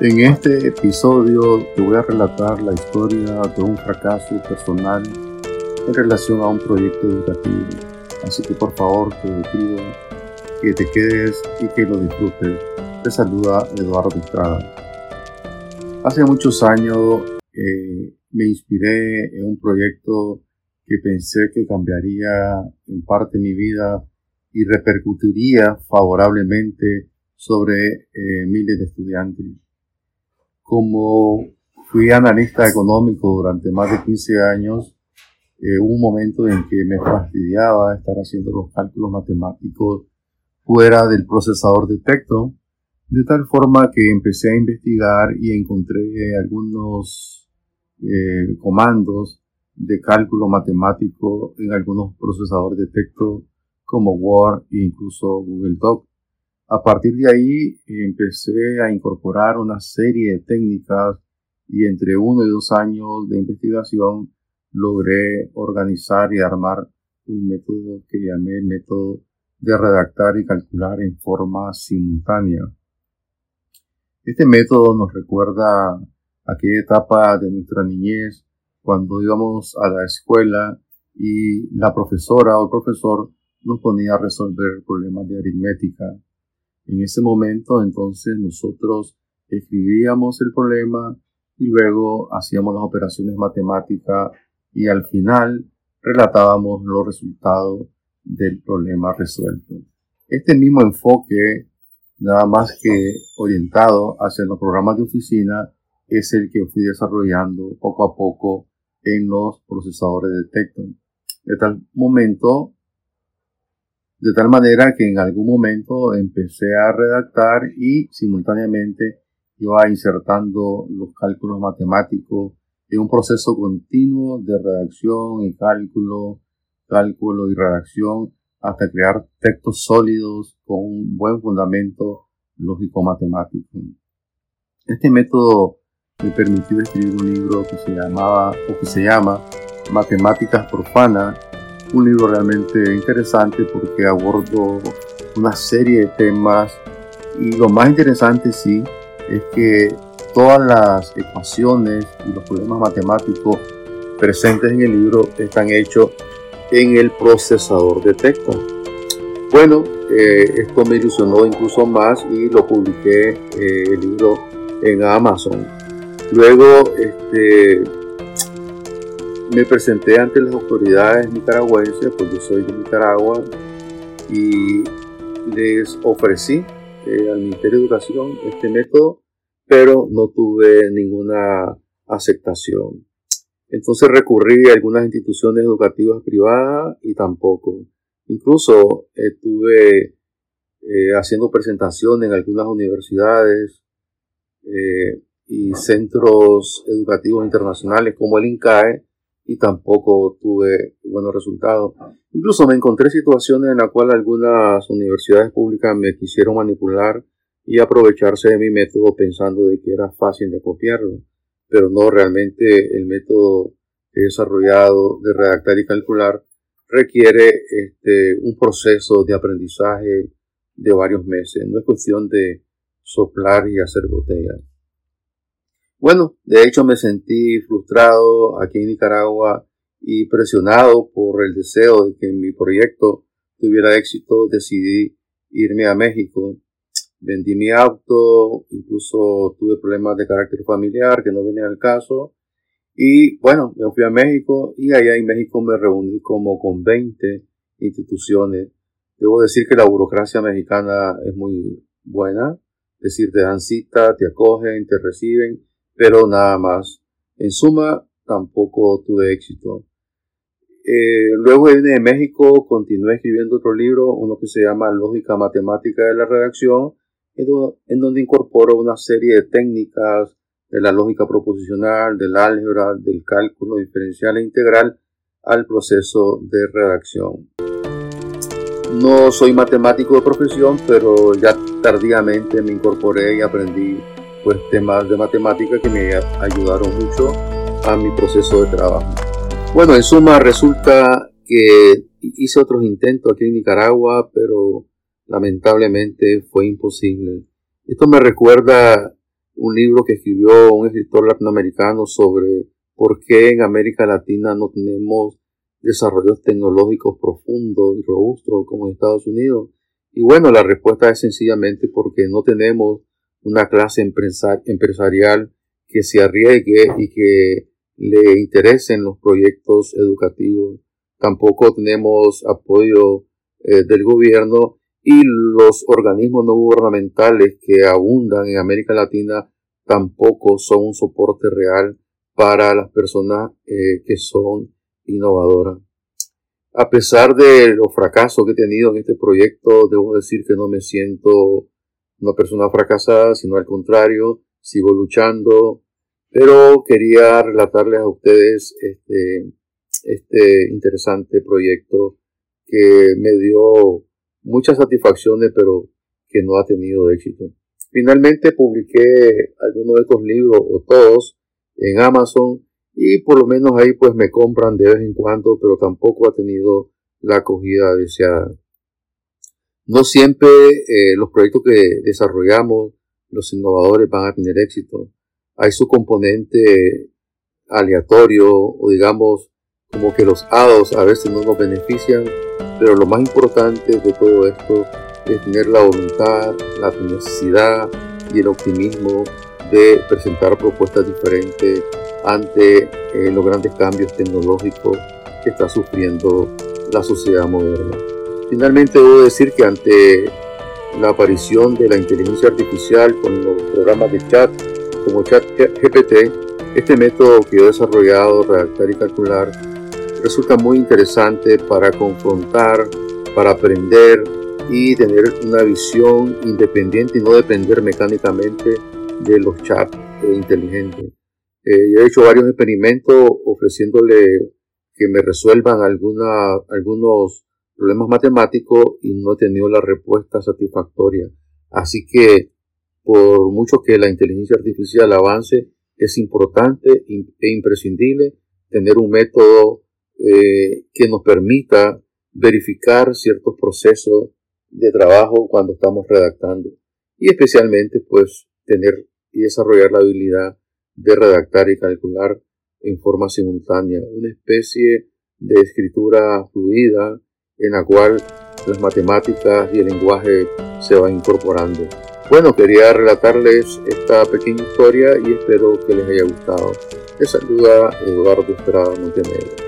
En este episodio te voy a relatar la historia de un fracaso personal en relación a un proyecto educativo. Así que por favor te pido que te quedes y que lo disfrutes. Te saluda Eduardo Estrada. Hace muchos años eh, me inspiré en un proyecto que pensé que cambiaría en parte mi vida y repercutiría favorablemente sobre eh, miles de estudiantes. Como fui analista económico durante más de 15 años, eh, un momento en que me fastidiaba estar haciendo los cálculos matemáticos fuera del procesador de texto, de tal forma que empecé a investigar y encontré algunos eh, comandos de cálculo matemático en algunos procesadores de texto como Word e incluso Google Doc. A partir de ahí empecé a incorporar una serie de técnicas y entre uno y dos años de investigación logré organizar y armar un método que llamé método de redactar y calcular en forma simultánea. Este método nos recuerda aquella etapa de nuestra niñez cuando íbamos a la escuela y la profesora o el profesor nos ponía a resolver problemas de aritmética en ese momento entonces nosotros escribíamos el problema y luego hacíamos las operaciones matemáticas y al final relatábamos los resultados del problema resuelto. Este mismo enfoque, nada más que orientado hacia los programas de oficina, es el que fui desarrollando poco a poco en los procesadores de texto. De tal momento de tal manera que en algún momento empecé a redactar y simultáneamente iba insertando los cálculos matemáticos en un proceso continuo de redacción y cálculo, cálculo y redacción hasta crear textos sólidos con un buen fundamento lógico-matemático. Este método me permitió escribir un libro que se llamaba o que se llama Matemáticas Profanas un libro realmente interesante porque abordo una serie de temas y lo más interesante sí es que todas las ecuaciones y los problemas matemáticos presentes en el libro están hechos en el procesador de texto. Bueno, eh, esto me ilusionó incluso más y lo publiqué eh, el libro en Amazon. Luego, este, me presenté ante las autoridades nicaragüenses, pues yo soy de Nicaragua, y les ofrecí eh, al Ministerio de Educación este método, pero no tuve ninguna aceptación. Entonces recurrí a algunas instituciones educativas privadas y tampoco. Incluso estuve eh, haciendo presentaciones en algunas universidades eh, y centros educativos internacionales como el INCAE, y tampoco tuve buenos resultados. Incluso me encontré situaciones en las cuales algunas universidades públicas me quisieron manipular y aprovecharse de mi método pensando de que era fácil de copiarlo, pero no realmente el método desarrollado de redactar y calcular requiere este, un proceso de aprendizaje de varios meses, no es cuestión de soplar y hacer botellas. Bueno, de hecho me sentí frustrado aquí en Nicaragua y presionado por el deseo de que mi proyecto tuviera éxito, decidí irme a México. Vendí mi auto, incluso tuve problemas de carácter familiar que no venían al caso. Y bueno, me fui a México y allá en México me reuní como con 20 instituciones. Debo decir que la burocracia mexicana es muy buena. Es decir, te dan cita, te acogen, te reciben pero nada más. En suma, tampoco tuve éxito. Eh, luego vine de México, continué escribiendo otro libro, uno que se llama Lógica Matemática de la Redacción, en donde incorporo una serie de técnicas de la lógica proposicional, del álgebra, del cálculo diferencial e integral al proceso de redacción. No soy matemático de profesión, pero ya tardíamente me incorporé y aprendí pues temas de matemática que me ayudaron mucho a mi proceso de trabajo. Bueno, en suma resulta que hice otros intentos aquí en Nicaragua, pero lamentablemente fue imposible. Esto me recuerda un libro que escribió un escritor latinoamericano sobre por qué en América Latina no tenemos desarrollos tecnológicos profundos y robustos como en Estados Unidos. Y bueno, la respuesta es sencillamente porque no tenemos una clase empresarial que se arriesgue y que le interesen los proyectos educativos. Tampoco tenemos apoyo eh, del gobierno y los organismos no gubernamentales que abundan en América Latina tampoco son un soporte real para las personas eh, que son innovadoras. A pesar de los fracasos que he tenido en este proyecto, debo decir que no me siento una persona fracasada, sino al contrario, sigo luchando, pero quería relatarles a ustedes este, este interesante proyecto que me dio muchas satisfacciones, pero que no ha tenido éxito. Finalmente publiqué algunos de estos libros, o todos, en Amazon, y por lo menos ahí pues me compran de vez en cuando, pero tampoco ha tenido la acogida deseada. No siempre eh, los proyectos que desarrollamos, los innovadores, van a tener éxito. Hay su componente aleatorio o digamos como que los hados a veces no nos benefician, pero lo más importante de todo esto es tener la voluntad, la necesidad y el optimismo de presentar propuestas diferentes ante eh, los grandes cambios tecnológicos que está sufriendo la sociedad moderna. Finalmente debo decir que ante la aparición de la inteligencia artificial con los programas de chat como chat GPT, este método que yo he desarrollado, redactar y calcular, resulta muy interesante para confrontar, para aprender y tener una visión independiente y no depender mecánicamente de los chats inteligentes. Eh, yo he hecho varios experimentos ofreciéndole que me resuelvan alguna, algunos problemas matemáticos y no he tenido la respuesta satisfactoria. Así que por mucho que la inteligencia artificial avance, es importante e imprescindible tener un método eh, que nos permita verificar ciertos procesos de trabajo cuando estamos redactando y especialmente pues tener y desarrollar la habilidad de redactar y calcular en forma simultánea, una especie de escritura fluida en la cual las matemáticas y el lenguaje se van incorporando. Bueno, quería relatarles esta pequeña historia y espero que les haya gustado. Les saluda Eduardo Estrada Montenegro.